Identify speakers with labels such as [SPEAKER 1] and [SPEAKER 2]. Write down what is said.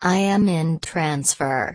[SPEAKER 1] I am in transfer.